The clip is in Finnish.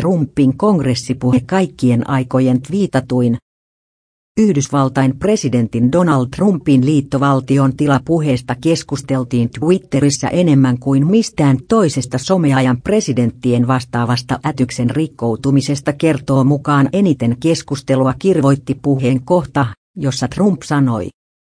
Trumpin kongressipuhe kaikkien aikojen twiitatuin. Yhdysvaltain presidentin Donald Trumpin liittovaltion tilapuheesta keskusteltiin Twitterissä enemmän kuin mistään toisesta someajan presidenttien vastaavasta ätyksen rikkoutumisesta kertoo mukaan eniten keskustelua kirvoitti puheen kohta, jossa Trump sanoi.